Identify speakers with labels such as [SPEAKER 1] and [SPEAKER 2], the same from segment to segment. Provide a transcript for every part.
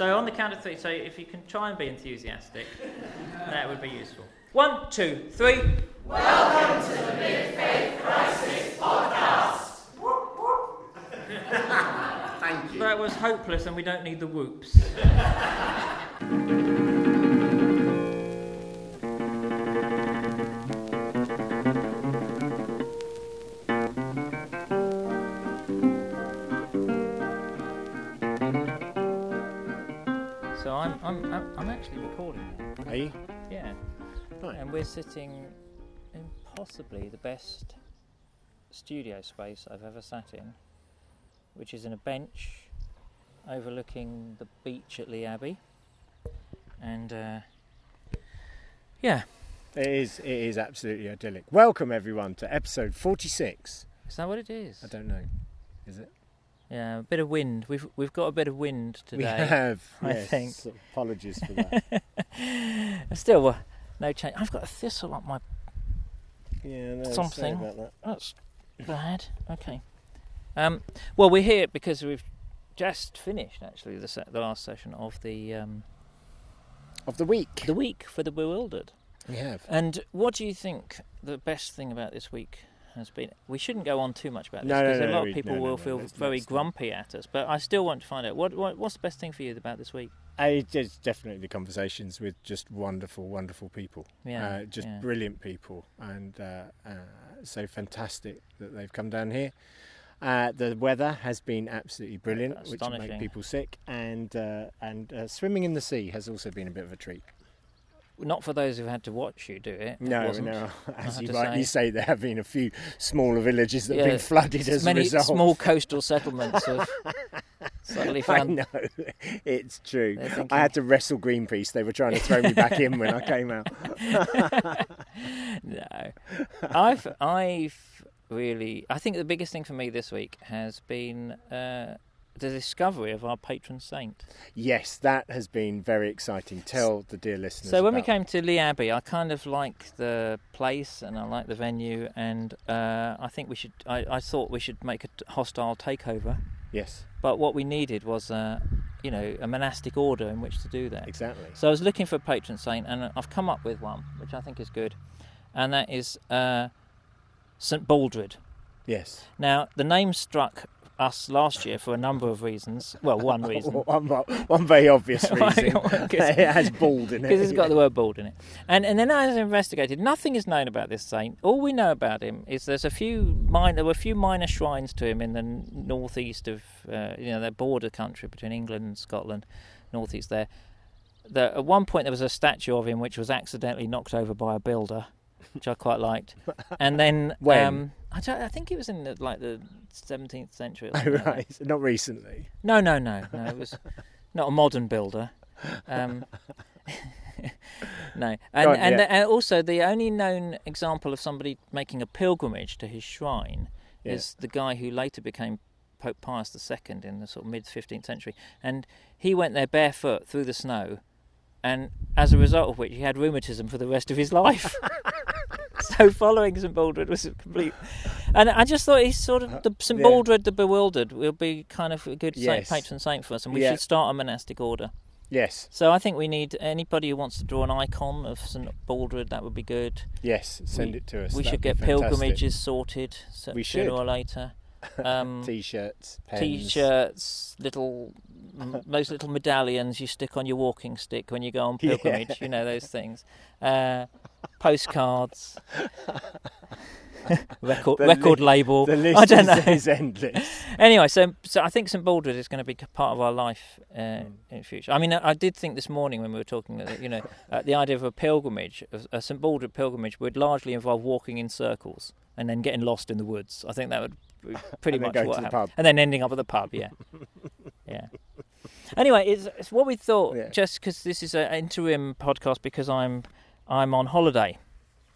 [SPEAKER 1] So on the count of three, so if you can try and be enthusiastic, that would be useful. One, two, three. Welcome to the Mid Faith Crisis Podcast.
[SPEAKER 2] Thank you.
[SPEAKER 1] That was hopeless, and we don't need the whoops. I'm, actually recording.
[SPEAKER 2] Are you?
[SPEAKER 1] Yeah.
[SPEAKER 2] Right.
[SPEAKER 1] And we're sitting in possibly the best studio space I've ever sat in, which is in a bench overlooking the beach at Lee Abbey. And uh, yeah,
[SPEAKER 2] It is. It is absolutely idyllic. Welcome everyone to episode forty-six.
[SPEAKER 1] is that what it is?
[SPEAKER 2] I don't know. Is it?
[SPEAKER 1] Yeah, a bit of wind. We've we've got a bit of wind today.
[SPEAKER 2] We have.
[SPEAKER 1] I
[SPEAKER 2] yes.
[SPEAKER 1] think.
[SPEAKER 2] Apologies for that.
[SPEAKER 1] Still, uh, no change. I've got a thistle up my.
[SPEAKER 2] yeah. No,
[SPEAKER 1] Something.
[SPEAKER 2] about that.
[SPEAKER 1] That's bad. Okay. Um, well, we're here because we've just finished actually the se- the last session of the um,
[SPEAKER 2] Of the week.
[SPEAKER 1] the week for the bewildered.
[SPEAKER 2] We have.
[SPEAKER 1] And what do you think the best thing about this week has been? We shouldn't go on too much about this
[SPEAKER 2] No, no,
[SPEAKER 1] because
[SPEAKER 2] no,
[SPEAKER 1] a lot of people will feel very grumpy at us. But I still want to find out what, what what's the best thing for you about this week?
[SPEAKER 2] Uh, It's definitely the conversations with just wonderful, wonderful people.
[SPEAKER 1] Yeah,
[SPEAKER 2] Uh, just
[SPEAKER 1] yeah.
[SPEAKER 2] brilliant people, and uh, uh, so fantastic that they've come down here. Uh, the weather has been absolutely brilliant, which will make people sick, and uh, and uh, swimming in the sea has also been a bit of a treat.
[SPEAKER 1] Not for those who've had to watch you do it. it
[SPEAKER 2] No,
[SPEAKER 1] wasn't.
[SPEAKER 2] no. As you rightly say. there have been a few smaller villages that have been flooded as
[SPEAKER 1] Many
[SPEAKER 2] a result.
[SPEAKER 1] small coastal settlements have suddenly
[SPEAKER 2] I
[SPEAKER 1] found.
[SPEAKER 2] know, it's true.
[SPEAKER 1] Thinking-
[SPEAKER 2] I had to wrestle Greenpeace. They were trying to throw me back in when I came out.
[SPEAKER 1] No, I've I've really I think the biggest thing for me this week has been uh, the discovery of our patron saint.
[SPEAKER 2] Yes, that has been very exciting. Tell the dear listeners.
[SPEAKER 1] So when we came to Lee Abbey, I kind of like the place and I like the venue, and uh, I think we should. I, I thought we should make a hostile takeover,
[SPEAKER 2] yes,
[SPEAKER 1] but what we needed was, uh, you know, a monastic order in which to do that.
[SPEAKER 2] exactly.
[SPEAKER 1] So I was looking for a patron saint, and I've come up with one, which I think is good, and that is uh, St Baldred.
[SPEAKER 2] Yes.
[SPEAKER 1] Now, the name struck us last year for a number of reasons. Well, one reason.
[SPEAKER 2] one, one very obvious reason.
[SPEAKER 1] Because-
[SPEAKER 2] it has bald in it.
[SPEAKER 1] Because it's got the word bald in it. And and then as investigated, nothing is known about this saint. All we know about him is there's a few minor, there were a few minor shrines to him in the northeast of, uh, you know, the border country between England and Scotland, northeast there. There, at one point, there was a statue of him which was accidentally knocked over by a builder, which I quite liked. And then,
[SPEAKER 2] When?
[SPEAKER 1] Um, I, I think it was in the, like the 17th century. Or
[SPEAKER 2] Oh,
[SPEAKER 1] something like
[SPEAKER 2] right. Not recently.
[SPEAKER 1] No, no, no, no. It was not a modern builder. Um, no, and and,
[SPEAKER 2] yeah.
[SPEAKER 1] and also the only known example of somebody making a pilgrimage to his shrine
[SPEAKER 2] Yeah.
[SPEAKER 1] is the guy who later became Pope Pius II in the sort of mid 15th century, and he went there barefoot through the snow, and as a result of which he had rheumatism for the rest of his life. so following St Baldred was a complete, and I just thought he's sort of the St
[SPEAKER 2] Uh.
[SPEAKER 1] Baldred the bewildered will be kind of a good saint, patron saint for us, and we
[SPEAKER 2] Yeah.
[SPEAKER 1] should start a monastic order.
[SPEAKER 2] Yes.
[SPEAKER 1] So I think we need anybody who wants to draw an icon of St Baldred. That would be good.
[SPEAKER 2] Yes. Send
[SPEAKER 1] We-
[SPEAKER 2] it to us.
[SPEAKER 1] we
[SPEAKER 2] That'd
[SPEAKER 1] should get pilgrimages sorted sooner or later. Um,
[SPEAKER 2] T-shirts, pens.
[SPEAKER 1] T-shirts, little, m- those little medallions you stick on your walking stick when you go on
[SPEAKER 2] Yeah.
[SPEAKER 1] pilgrimage. You know those things. Uh, postcards, record
[SPEAKER 2] The
[SPEAKER 1] record
[SPEAKER 2] li-
[SPEAKER 1] label.
[SPEAKER 2] The list
[SPEAKER 1] I don't
[SPEAKER 2] is,
[SPEAKER 1] know.
[SPEAKER 2] is endless.
[SPEAKER 1] Anyway, so so I think St Baldred is going to be part of our life uh,
[SPEAKER 2] Mm.
[SPEAKER 1] in the future. I mean, I I did think this morning when we were talking that you know uh, the idea of a pilgrimage, a- a St Baldred pilgrimage, would largely involve walking in circles and then getting lost in the woods. I think that would pretty much
[SPEAKER 2] going
[SPEAKER 1] what
[SPEAKER 2] to the
[SPEAKER 1] happened.
[SPEAKER 2] pub.
[SPEAKER 1] and then ending up at the pub. Yeah, yeah. Anyway, it's, it's what we thought.
[SPEAKER 2] Yeah.
[SPEAKER 1] Just because this is an interim podcast, because I'm I'm on holiday,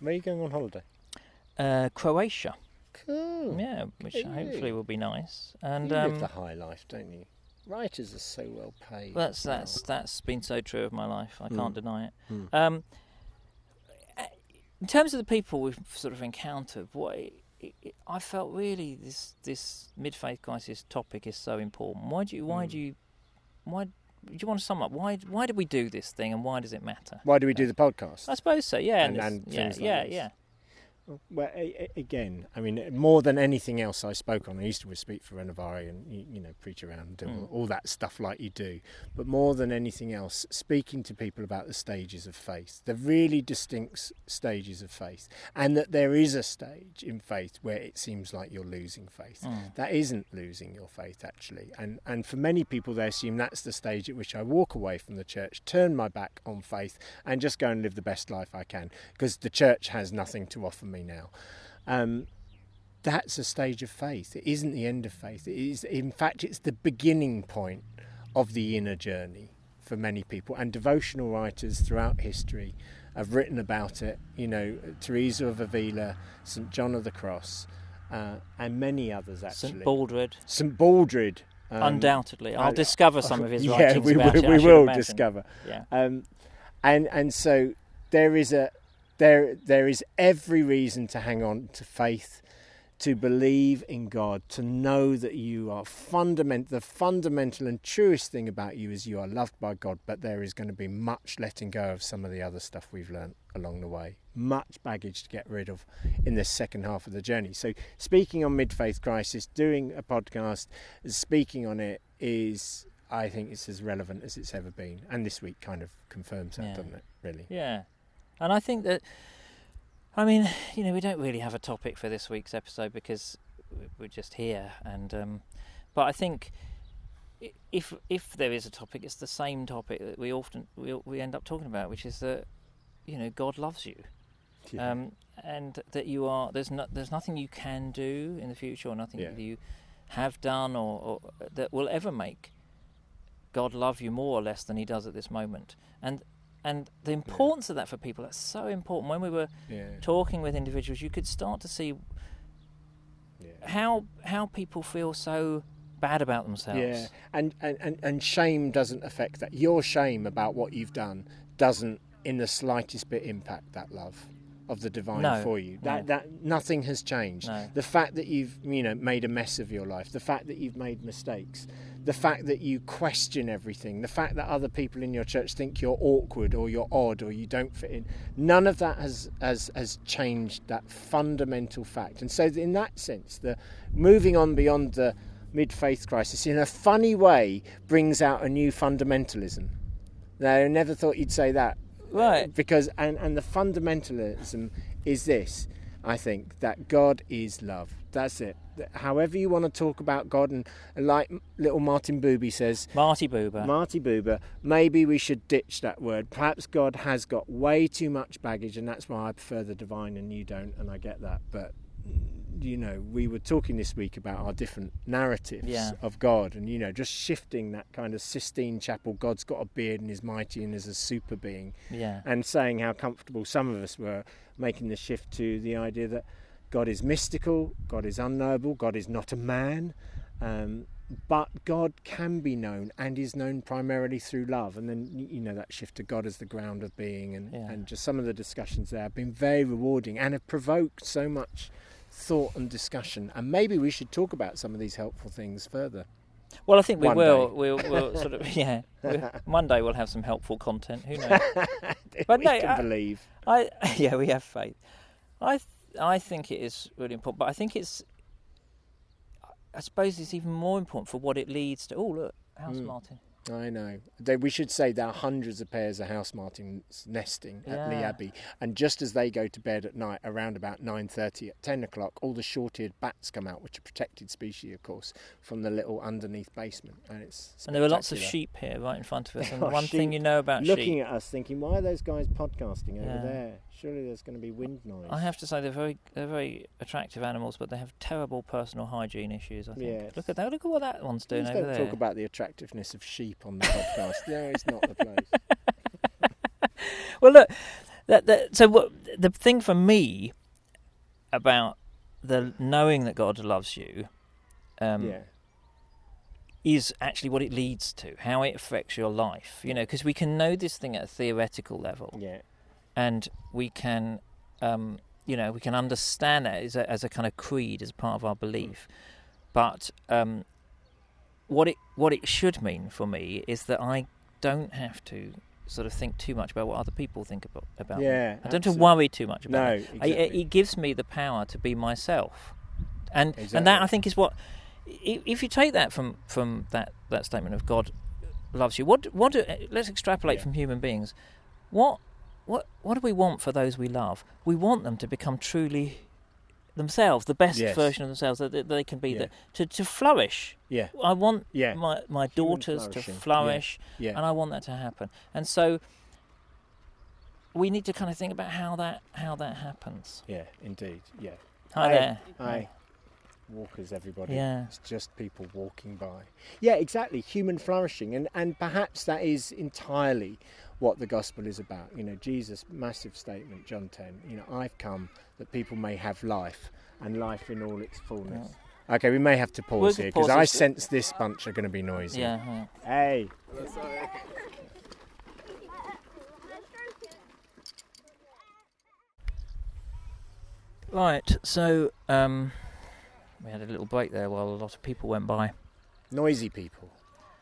[SPEAKER 2] Where are you going on holiday?
[SPEAKER 1] uh, Croatia.
[SPEAKER 2] Cool.
[SPEAKER 1] Yeah, which
[SPEAKER 2] you.
[SPEAKER 1] hopefully will be nice. And
[SPEAKER 2] you
[SPEAKER 1] um,
[SPEAKER 2] live the high life, don't you? Writers are so well paid.
[SPEAKER 1] That's
[SPEAKER 2] now.
[SPEAKER 1] that's that's been so true of my life. I
[SPEAKER 2] Mm.
[SPEAKER 1] can't deny it.
[SPEAKER 2] Mm.
[SPEAKER 1] Um, uh, in terms of the people we've sort of encountered, what it, it, I felt really this this mid faith crisis topic is so important. Why do you why
[SPEAKER 2] Mm.
[SPEAKER 1] do you why do you want to sum up why why do we do this thing and why does it matter?
[SPEAKER 2] Why do we do the podcast?
[SPEAKER 1] I suppose so. Yeah,
[SPEAKER 2] and,
[SPEAKER 1] and,
[SPEAKER 2] and
[SPEAKER 1] yeah,
[SPEAKER 2] like
[SPEAKER 1] yeah,
[SPEAKER 2] this.
[SPEAKER 1] yeah.
[SPEAKER 2] Well, a- a- again, I mean, more than anything else I spoke on, I used to speak for Renovaré and, you, you know, preach around and do
[SPEAKER 1] Mm.
[SPEAKER 2] all, all that stuff like you do. But more than anything else, speaking to people about the stages of faith, the really distinct stages of faith, and that there is a stage in faith where it seems like you're losing faith.
[SPEAKER 1] Mm.
[SPEAKER 2] That isn't losing your faith, actually. And, and for many people, they assume that's the stage at which I walk away from the church, turn my back on faith, and just go and live the best life I can, because the church has nothing to offer me now. Um, that's a stage of faith. It isn't the end of faith. It is, in fact, it's the beginning point of the inner journey for many people. And devotional writers throughout history have written about it. You know, Teresa of Avila, St John of the Cross, uh, and many others actually.
[SPEAKER 1] St Baldred,
[SPEAKER 2] St Baldred. um,
[SPEAKER 1] undoubtedly. I'll
[SPEAKER 2] I-
[SPEAKER 1] discover some of his
[SPEAKER 2] yeah,
[SPEAKER 1] writings
[SPEAKER 2] we,
[SPEAKER 1] about
[SPEAKER 2] we,
[SPEAKER 1] it.
[SPEAKER 2] We will
[SPEAKER 1] imagine.
[SPEAKER 2] discover.
[SPEAKER 1] Yeah.
[SPEAKER 2] Um, and and so there is a there there is every reason to hang on to faith, to believe in God, to know that you are fundament the fundamental and truest thing about you is you are loved by God, but there is going to be much letting go of some of the other stuff we've learnt along the way. Much baggage to get rid of in the second half of the journey. So speaking on mid faith crisis, doing a podcast, speaking on it is I think it's as relevant as it's ever been. And this week kind of confirms that,
[SPEAKER 1] Yeah.
[SPEAKER 2] doesn't it? Really.
[SPEAKER 1] Yeah, and I think that, I mean, you know, we don't really have a topic for this week's episode because we- we're just here, and um, but I think if if there is a topic, it's the same topic that we often we we end up talking about, which is that you know God loves you,
[SPEAKER 2] Yeah.
[SPEAKER 1] um, and that you are there's no, there's nothing you can do in the future or nothing
[SPEAKER 2] Yeah.
[SPEAKER 1] you have done or, or that will ever make God love you more or less than He does at this moment, and and the importance of that for people that's so important. When we were
[SPEAKER 2] yeah.
[SPEAKER 1] talking with individuals, you could start to see
[SPEAKER 2] yeah.
[SPEAKER 1] how how people feel so bad about themselves.
[SPEAKER 2] Yeah, and, and, and, and shame doesn't affect that. Your shame about what you've done doesn't, in the slightest bit, impact that love of the divine
[SPEAKER 1] No,
[SPEAKER 2] for you. That
[SPEAKER 1] no.
[SPEAKER 2] that nothing has changed.
[SPEAKER 1] No.
[SPEAKER 2] The fact that you've you know made a mess of your life, the fact that you've made mistakes, the fact that you question everything, the fact that other people in your church think you're awkward or you're odd or you don't fit in, none of that has has has changed that fundamental fact. And so, in that sense, the moving on beyond the mid faith crisis in a funny way brings out a new fundamentalism. Now, I never thought you'd say that.
[SPEAKER 1] Right.
[SPEAKER 2] Because, and, and the fundamentalism is this I think, that God is love. That's it. However, you want to talk about God, and like little Martin Booby says,
[SPEAKER 1] Marty Buber.
[SPEAKER 2] Marty Buber, maybe we should ditch that word. Perhaps God has got way too much baggage, and that's why I prefer the divine and you don't, and I get that. But, mm, you know, we were talking this week about our different narratives
[SPEAKER 1] Yeah.
[SPEAKER 2] of God, and, you know, just shifting that kind of Sistine Chapel, God's got a beard and is mighty and is a super being,
[SPEAKER 1] yeah.
[SPEAKER 2] and saying how comfortable some of us were making the shift to the idea that God is mystical, God is unknowable, God is not a man, um, but God can be known and is known primarily through love. And then you know that shift to God as the ground of being, and,
[SPEAKER 1] Yeah.
[SPEAKER 2] and just some of the discussions there have been very rewarding and have provoked so much thought and discussion. And maybe we should talk about some of these helpful things further.
[SPEAKER 1] Well, I think we
[SPEAKER 2] One
[SPEAKER 1] will. We'll, we'll sort of yeah. we one day we'll have some helpful content. Who knows? But
[SPEAKER 2] we
[SPEAKER 1] no,
[SPEAKER 2] can
[SPEAKER 1] I-
[SPEAKER 2] believe.
[SPEAKER 1] I yeah, we have faith. I I think it is really important, but I think it's. I suppose it's even more important for what it leads to. Oh look, House
[SPEAKER 2] Mm.
[SPEAKER 1] Martin.
[SPEAKER 2] I know. They, we should say there are hundreds of pairs of house martins nesting at Lee Abbey, and just as they go to bed at night, around about nine thirty, at ten o'clock, all the short-eared bats come out, which are protected species, of course, from the little underneath basement, and it's
[SPEAKER 1] And there are lots of sheep here, right in front of us. And one thing you know about
[SPEAKER 2] looking
[SPEAKER 1] sheep,
[SPEAKER 2] at us, thinking, "Why are those guys podcasting over
[SPEAKER 1] Yeah.
[SPEAKER 2] there? Surely there's going to be wind noise."
[SPEAKER 1] I have to say they're very they're very attractive animals, but they have terrible personal hygiene issues. I think.
[SPEAKER 2] Yes.
[SPEAKER 1] Look at that! Look at what that one's doing
[SPEAKER 2] Please
[SPEAKER 1] over
[SPEAKER 2] don't
[SPEAKER 1] there.
[SPEAKER 2] talk about the attractiveness of sheep on the podcast. no, it's not the place.
[SPEAKER 1] well, look, that, that, so what, the thing for me about the knowing that God loves you um,
[SPEAKER 2] yeah,
[SPEAKER 1] is actually what it leads to, how it affects your life. You know, because we can know this thing at a theoretical level,
[SPEAKER 2] yeah,
[SPEAKER 1] and we can, um, you know, we can understand that as a, as a kind of creed, as part of our belief. But um, what it what it should mean for me is that I don't have to sort of think too much about what other people think about about me.
[SPEAKER 2] Yeah,
[SPEAKER 1] I don't have to worry too much about
[SPEAKER 2] No,
[SPEAKER 1] it. I-
[SPEAKER 2] exactly.
[SPEAKER 1] it gives me the power to be myself, and and that I think is what if you take that from from that that statement of God loves you. What what do, let's extrapolate
[SPEAKER 2] Yeah.
[SPEAKER 1] from human beings. What what what do we want for those we love? We want them to become truly themselves, the best
[SPEAKER 2] Yes.
[SPEAKER 1] version of themselves that that they can be,
[SPEAKER 2] Yeah.
[SPEAKER 1] that, to to flourish.
[SPEAKER 2] Yeah,
[SPEAKER 1] I want
[SPEAKER 2] yeah,
[SPEAKER 1] my my daughters to
[SPEAKER 2] flourishing. Yeah.
[SPEAKER 1] flourish,
[SPEAKER 2] yeah.
[SPEAKER 1] and I want that to happen. And so we need to kind of think about how that how that happens.
[SPEAKER 2] Yeah, indeed. Yeah.
[SPEAKER 1] Hi
[SPEAKER 2] Hey,
[SPEAKER 1] there.
[SPEAKER 2] Hi. Walkers, everybody.
[SPEAKER 1] Yeah.
[SPEAKER 2] It's just people walking by. Yeah, exactly. Human flourishing. And, and perhaps that is entirely what the gospel is about. You know, Jesus' massive statement, John 10, you know, I've come that people may have life and life in all its fullness. Okay, we may have to
[SPEAKER 1] We'll
[SPEAKER 2] pause here because I sense this bunch are going to be noisy.
[SPEAKER 1] Yeah. yeah.
[SPEAKER 2] Hey.
[SPEAKER 1] Right. So um, we had a little break there while a lot of people went by.
[SPEAKER 2] Noisy people.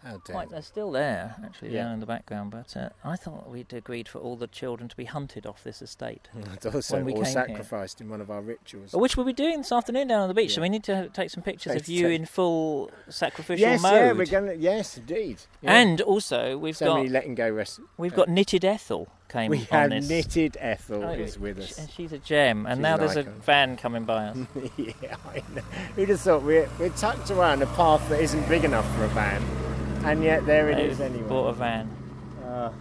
[SPEAKER 1] Right,
[SPEAKER 2] they.
[SPEAKER 1] they're still there, actually,
[SPEAKER 2] Yeah.
[SPEAKER 1] down in the background. But uh, I thought we'd agreed for all the children to be hunted off this estate,
[SPEAKER 2] also,
[SPEAKER 1] when we
[SPEAKER 2] or
[SPEAKER 1] came here.
[SPEAKER 2] sacrificed in one of our rituals.
[SPEAKER 1] which we'll be doing this afternoon down on the beach. So we need to take some pictures of you in full sacrificial
[SPEAKER 2] yes,
[SPEAKER 1] mode.
[SPEAKER 2] yeah, we're going to. Yes, indeed. Yeah.
[SPEAKER 1] And also, we've
[SPEAKER 2] so
[SPEAKER 1] got
[SPEAKER 2] many letting go rest.
[SPEAKER 1] we've got knitted Ethel came
[SPEAKER 2] We
[SPEAKER 1] on
[SPEAKER 2] have
[SPEAKER 1] this.
[SPEAKER 2] knitted Ethel
[SPEAKER 1] Oh,
[SPEAKER 2] is with us.
[SPEAKER 1] and she's a gem. And
[SPEAKER 2] She's
[SPEAKER 1] now
[SPEAKER 2] an
[SPEAKER 1] there's a van coming by us.
[SPEAKER 2] yeah, I know. Who'd have thought we're, we're tucked around a path that isn't big enough for a van, and yet there it is anyway.
[SPEAKER 1] Bought a van.
[SPEAKER 2] Ah,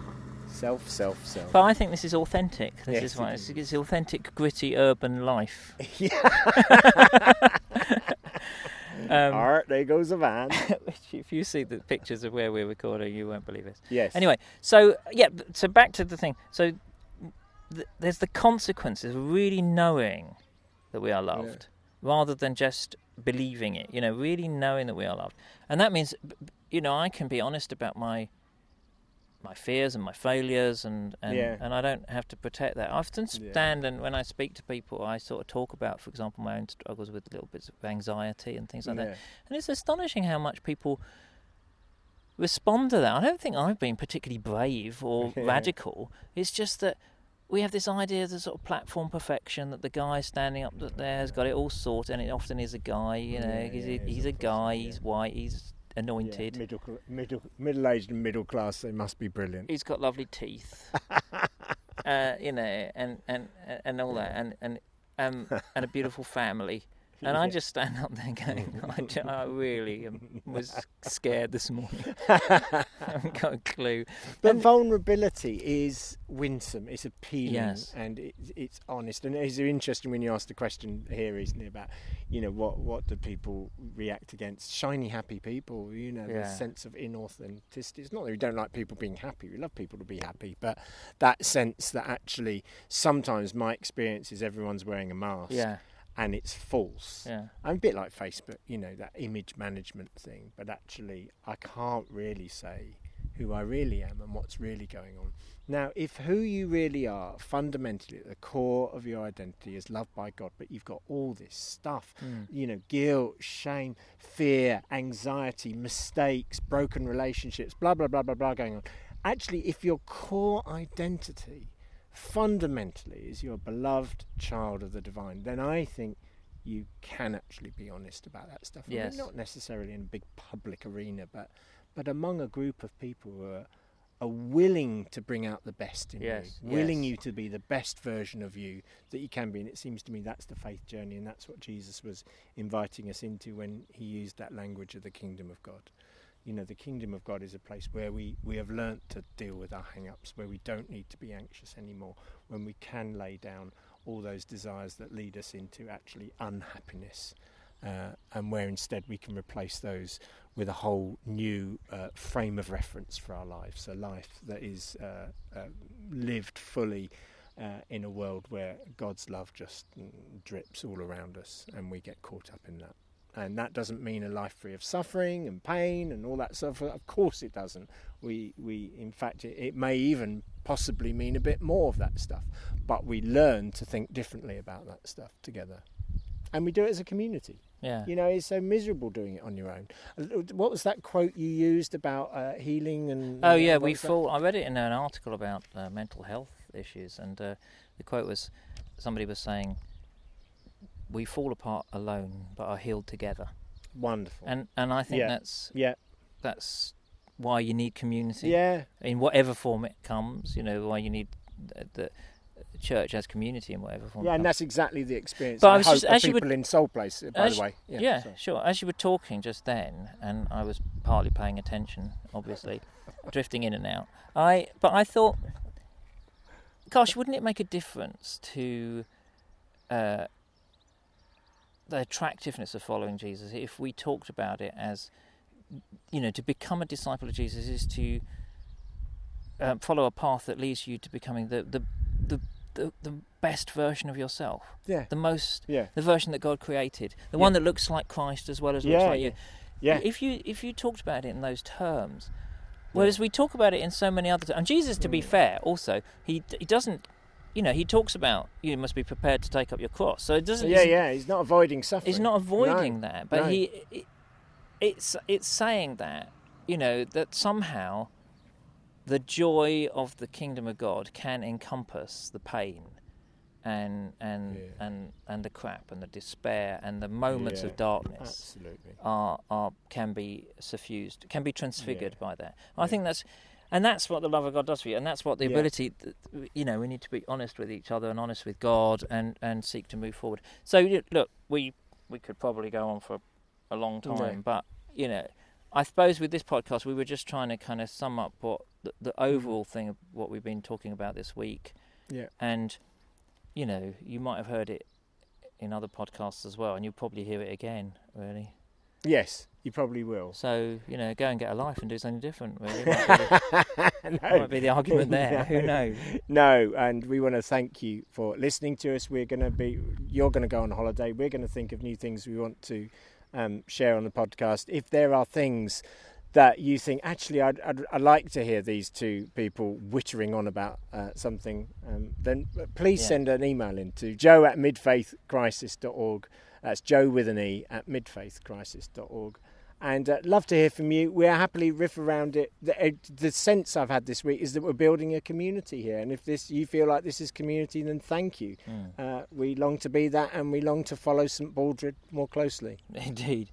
[SPEAKER 2] self, self, self.
[SPEAKER 1] But I think this is authentic. This
[SPEAKER 2] Yes,
[SPEAKER 1] is why it's, it's authentic, gritty urban life. Um,
[SPEAKER 2] Alright, there goes a van.
[SPEAKER 1] which if you see the pictures of where we're recording, you won't believe it.
[SPEAKER 2] Yes.
[SPEAKER 1] Anyway, so yeah, so back to the thing. So th- there's the consequences of really knowing that we are loved, rather than just believing it. You know, really knowing that we are loved, and that means, b- you know, I can be honest about my my fears and my failures, and and,
[SPEAKER 2] Yeah.
[SPEAKER 1] and I don't have to protect that. I often
[SPEAKER 2] Yeah.
[SPEAKER 1] stand and when I speak to people, I sort of talk about, for example, my own struggles with little bits of anxiety and things like that. And it's astonishing how much people respond to that. I don't think I've been particularly brave or
[SPEAKER 2] Yeah.
[SPEAKER 1] radical. It's just that we have this idea of the sort of platform perfection that the guy standing up there has got it all sorted, and it often is a guy. You know,
[SPEAKER 2] Yeah,
[SPEAKER 1] he's,
[SPEAKER 2] yeah,
[SPEAKER 1] a,
[SPEAKER 2] he's
[SPEAKER 1] a guy.
[SPEAKER 2] yeah.
[SPEAKER 1] He's white. He's anointed.
[SPEAKER 2] Yeah, middle, middle, middle-aged and middle class. They must be brilliant.
[SPEAKER 1] He's got lovely teeth. uh, you know, and and and all that, and and um, and a beautiful family. And I just stand up there going, I, ju- I really am, was scared this morning. I haven't got a clue.
[SPEAKER 2] But
[SPEAKER 1] And-
[SPEAKER 2] vulnerability is winsome. It's appealing
[SPEAKER 1] Yes.
[SPEAKER 2] and it, it's honest. And it's interesting when you asked the question here recently about, you know, what what do people react against? Shiny, happy people. You know, the sense of inauthenticity. It's not that we don't like people being happy. We love people to be happy, but that sense that actually sometimes my experience is everyone's wearing a mask
[SPEAKER 1] Yeah,
[SPEAKER 2] and it's false.
[SPEAKER 1] yeah,
[SPEAKER 2] I'm a bit like Facebook, you know, that image management thing, but actually, I can't really say who I really am and what's really going on. Now, if who you really are, fundamentally at the core of your identity, is loved by God, but you've got all this stuff,
[SPEAKER 1] Mm.
[SPEAKER 2] you know, guilt, shame, fear, anxiety, mistakes, broken relationships, blah, blah, blah, blah, blah going on. Actually, if your core identity fundamentally is you're a beloved child of the divine, then I think you can actually be honest about that stuff. I mean, not necessarily in a big public arena, but but among a group of people who are are willing to bring out the best in
[SPEAKER 1] Yes,
[SPEAKER 2] you, willing
[SPEAKER 1] yes.
[SPEAKER 2] you to be the best version of you that you can be. And it seems to me that's the faith journey, and that's what Jesus was inviting us into when he used that language of the kingdom of God. You know, the kingdom of God is a place where we, we have learnt to deal with our hang ups, where we don't need to be anxious anymore, when we can lay down all those desires that lead us into actually unhappiness, uh, and where instead we can replace those with a whole new uh, frame of reference for our lives, a life that is uh, uh, lived fully. Uh, in a world where God's love just drips all around us, and we get caught up in that. And that doesn't mean a life free of suffering and pain and all that stuff. Of course, it doesn't. We, we, in fact, it, it may even possibly mean a bit more of that stuff. But we learn to think differently about that stuff together. and we do it as a community.
[SPEAKER 1] Yeah.
[SPEAKER 2] You know, it's so miserable doing it on your own. Uh, What was that quote you used about uh, healing and?
[SPEAKER 1] Oh yeah, we fall. I read it in an article about uh, mental health issues, and uh, the quote was somebody was saying, "We fall apart alone, but are healed together."
[SPEAKER 2] Wonderful.
[SPEAKER 1] And and I think
[SPEAKER 2] Yeah.
[SPEAKER 1] that's
[SPEAKER 2] yeah,
[SPEAKER 1] that's why you need community
[SPEAKER 2] yeah,
[SPEAKER 1] in whatever form it comes. You know why you need the, the church as community in whatever form.
[SPEAKER 2] yeah, and that's exactly the experience.
[SPEAKER 1] But
[SPEAKER 2] I,
[SPEAKER 1] I was just- as
[SPEAKER 2] people in Soul Place, by the way. Yeah,
[SPEAKER 1] yeah, sure. As you were talking just then, and I was partly paying attention, obviously, drifting in and out. I but I thought, gosh, wouldn't it make a difference to uh, the attractiveness of following Jesus if we talked about it as, you know, to become a disciple of Jesus is to uh, follow a path that leads you to becoming the the the, the, the best version of yourself,
[SPEAKER 2] yeah,
[SPEAKER 1] the most
[SPEAKER 2] yeah,
[SPEAKER 1] the version that God created, the
[SPEAKER 2] Yeah.
[SPEAKER 1] one that looks like Christ as well as looks
[SPEAKER 2] Yeah,
[SPEAKER 1] like
[SPEAKER 2] yeah.
[SPEAKER 1] you.
[SPEAKER 2] yeah.
[SPEAKER 1] If you if you talked about it in those terms, whereas we talk about it in so many other terms, and Jesus, to be
[SPEAKER 2] Mm.
[SPEAKER 1] fair, also he he doesn't, you know, he talks about you must be prepared to take up your cross. So it doesn't.
[SPEAKER 2] yeah, yeah. He's not avoiding suffering.
[SPEAKER 1] He's not avoiding that, but
[SPEAKER 2] no.
[SPEAKER 1] he it, it's it's saying that you know that somehow the joy of the kingdom of God can encompass the pain and and
[SPEAKER 2] Yeah.
[SPEAKER 1] and and the crap and the despair and the moments
[SPEAKER 2] Yeah,
[SPEAKER 1] of darkness
[SPEAKER 2] Absolutely.
[SPEAKER 1] are are can be suffused, can be transfigured
[SPEAKER 2] Yeah.
[SPEAKER 1] by that. I think that's, and that's what the love of God does for you, and that's what the
[SPEAKER 2] Yeah.
[SPEAKER 1] ability. You know, we need to be honest with each other and honest with God, and and seek to move forward. So look, we we could probably go on for a long
[SPEAKER 2] Yeah.
[SPEAKER 1] time, but you know. I suppose with this podcast, we were just trying to kind of sum up what the, the mm-hmm. overall thing of what we've been talking about this week,
[SPEAKER 2] Yeah.
[SPEAKER 1] and you know, you might have heard it in other podcasts as well, and you'll probably hear it again. Really,
[SPEAKER 2] Yes, you probably will.
[SPEAKER 1] so you know, go and get a life and do something different. Really, might be the,
[SPEAKER 2] no.
[SPEAKER 1] might be the argument there. Who knows?
[SPEAKER 2] No, and we want to thank you for listening to us. We're going to be, you're going to go on holiday. We're going to think of new things we want to um, share on the podcast. If there are things that you think, actually, I'd, I'd, I'd like to hear these two people wittering on about uh, something, um, then please
[SPEAKER 1] Yeah.
[SPEAKER 2] send an email in to joe at midfaithcrisis.org. That's joe with an E at midfaithcrisis.org. And uh, love to hear from you. We're happily riff around it. The, uh, the sense I've had this week is that we're building a community here, and if this you feel like this is community, then thank you.
[SPEAKER 1] Mm,
[SPEAKER 2] Uh, we long to be that, and we long to follow St Baldred more closely.
[SPEAKER 1] indeed,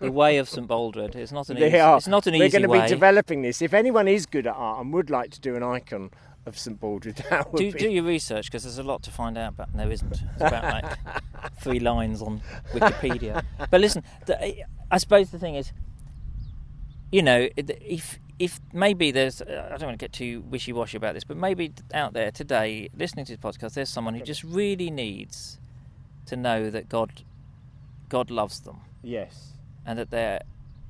[SPEAKER 1] the way of St Baldred. It's not an
[SPEAKER 2] They
[SPEAKER 1] easy.
[SPEAKER 2] are.
[SPEAKER 1] It's not an
[SPEAKER 2] We're
[SPEAKER 1] easy
[SPEAKER 2] going to
[SPEAKER 1] way.
[SPEAKER 2] be developing this. If anyone is good at art and would like to do an icon of St Baldred,
[SPEAKER 1] do,
[SPEAKER 2] be
[SPEAKER 1] do your research because there's a lot to find out, but there isn't. It's about like three lines on Wikipedia. But listen, the, I suppose the thing is, you know, if if maybe there's, uh, I don't want to get too wishy washy about this, but maybe out there today, listening to this podcast, there's someone who just really needs to know that God, God loves them,
[SPEAKER 2] yes.
[SPEAKER 1] and that they're,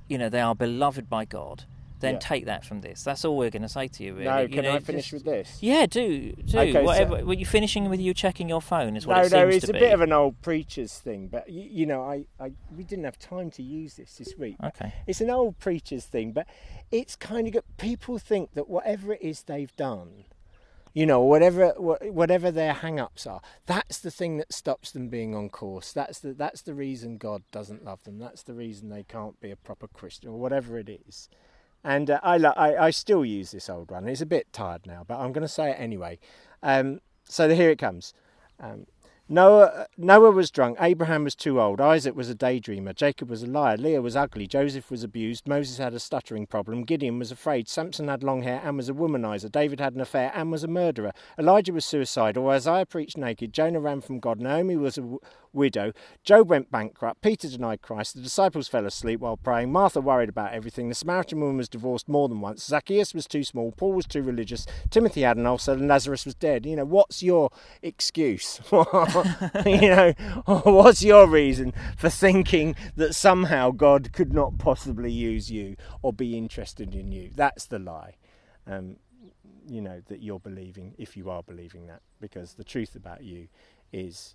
[SPEAKER 1] you know, they are beloved by God. Then
[SPEAKER 2] Yeah.
[SPEAKER 1] take that from this. That's all we're going to say to you. Really.
[SPEAKER 2] No,
[SPEAKER 1] You
[SPEAKER 2] can
[SPEAKER 1] know,
[SPEAKER 2] I finish
[SPEAKER 1] just-
[SPEAKER 2] with this?
[SPEAKER 1] yeah, do do
[SPEAKER 2] Okay, so-
[SPEAKER 1] whatever. were you finishing with you checking your phone? Is what
[SPEAKER 2] no,
[SPEAKER 1] it seems
[SPEAKER 2] no, it's a
[SPEAKER 1] be.
[SPEAKER 2] bit of an old preacher's thing, but you, you know, I, I, we didn't have time to use this this week.
[SPEAKER 1] okay.
[SPEAKER 2] It's an old preacher's thing, but it's kind of got people think that whatever it is they've done, you know, whatever whatever their hang-ups are, that's the thing that stops them being on course. That's the that's the reason God doesn't love them. That's the reason they can't be a proper Christian or whatever it is. And uh, I, I I still use this old one. It's a bit tired now, but I'm going to say it anyway. Um, so here it comes. Um, Noah, Noah was drunk. Abraham was too old. Isaac was a daydreamer. Jacob was a liar. Leah was ugly. Joseph was abused. Moses had a stuttering problem. Gideon was afraid. Samson had long hair and was a womanizer. David had an affair and was a murderer. Elijah was suicidal. Isaiah preached naked. Jonah ran from God. Naomi was a widow. Job went bankrupt. Peter denied Christ. The disciples fell asleep while praying. Martha worried about everything. The Samaritan woman was divorced more than once. Zacchaeus was too small. Paul was too religious. Timothy had an ulcer. And Lazarus was dead. You know, what's your excuse? you know, what's your reason for thinking that somehow God could not possibly use you or be interested in you? That's the lie. Um, you know that you're believing if you are believing that because the truth about you is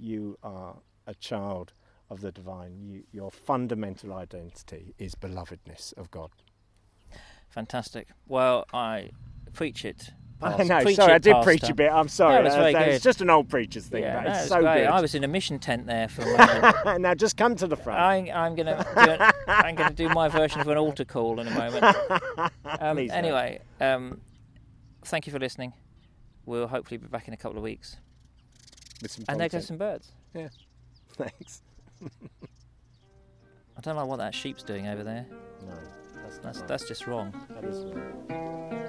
[SPEAKER 2] you are a child of the divine you, your fundamental identity is belovedness of god
[SPEAKER 1] Fantastic. Well, I preach it past.
[SPEAKER 2] I know.
[SPEAKER 1] preach
[SPEAKER 2] sorry,
[SPEAKER 1] it
[SPEAKER 2] I did preach a bit. I'm sorry.
[SPEAKER 1] That was very
[SPEAKER 2] Uh,
[SPEAKER 1] good.
[SPEAKER 2] It's just an old preacher's thing,
[SPEAKER 1] Yeah,
[SPEAKER 2] but
[SPEAKER 1] no,
[SPEAKER 2] it's
[SPEAKER 1] it's
[SPEAKER 2] so
[SPEAKER 1] great.
[SPEAKER 2] good.
[SPEAKER 1] I was in a mission tent there for a moment.
[SPEAKER 2] now just come to the front.
[SPEAKER 1] I, I'm gonna do I'm gonna do my version of an altar call in a moment. Um,
[SPEAKER 2] Please
[SPEAKER 1] anyway, um, thank you for listening. We'll hopefully be back in a couple of weeks.
[SPEAKER 2] With some
[SPEAKER 1] And there goes
[SPEAKER 2] content.
[SPEAKER 1] some birds. Yeah.
[SPEAKER 2] Thanks.
[SPEAKER 1] I don't know what that sheep's doing over there.
[SPEAKER 2] No, that's
[SPEAKER 1] That's that's just wrong.
[SPEAKER 2] That is wrong.